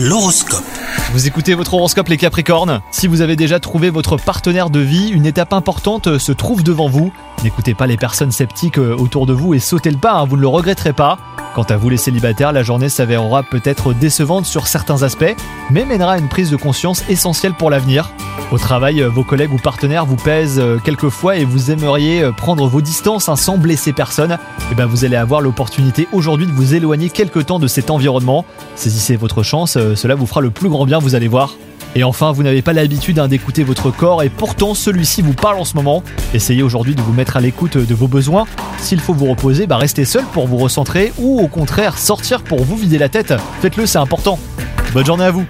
L'horoscope. Vous écoutez votre horoscope les Capricornes? Si vous avez déjà trouvé votre partenaire de vie, une étape importante se trouve devant vous. N'écoutez pas les personnes sceptiques euh, autour de vous et sautez le pas, hein, vous ne le regretterez pas. Quant à vous les célibataires, la journée s'avérera peut-être décevante sur certains aspects, mais mènera à une prise de conscience essentielle pour l'avenir. Au travail, euh, vos collègues ou partenaires vous pèsent euh, quelquefois et vous aimeriez euh, prendre vos distances hein, sans blesser personne. Et ben vous allez avoir l'opportunité aujourd'hui de vous éloigner quelque temps de cet environnement. Saisissez votre chance, cela vous fera le plus grand bien, vous allez voir. Et enfin, vous n'avez pas l'habitude hein, d'écouter votre corps et pourtant celui-ci vous parle en ce moment. Essayez aujourd'hui de vous mettre à l'écoute de vos besoins. S'il faut vous reposer, bah restez seul pour vous recentrer ou au contraire sortir pour vous vider la tête. Faites-le, c'est important. Bonne journée à vous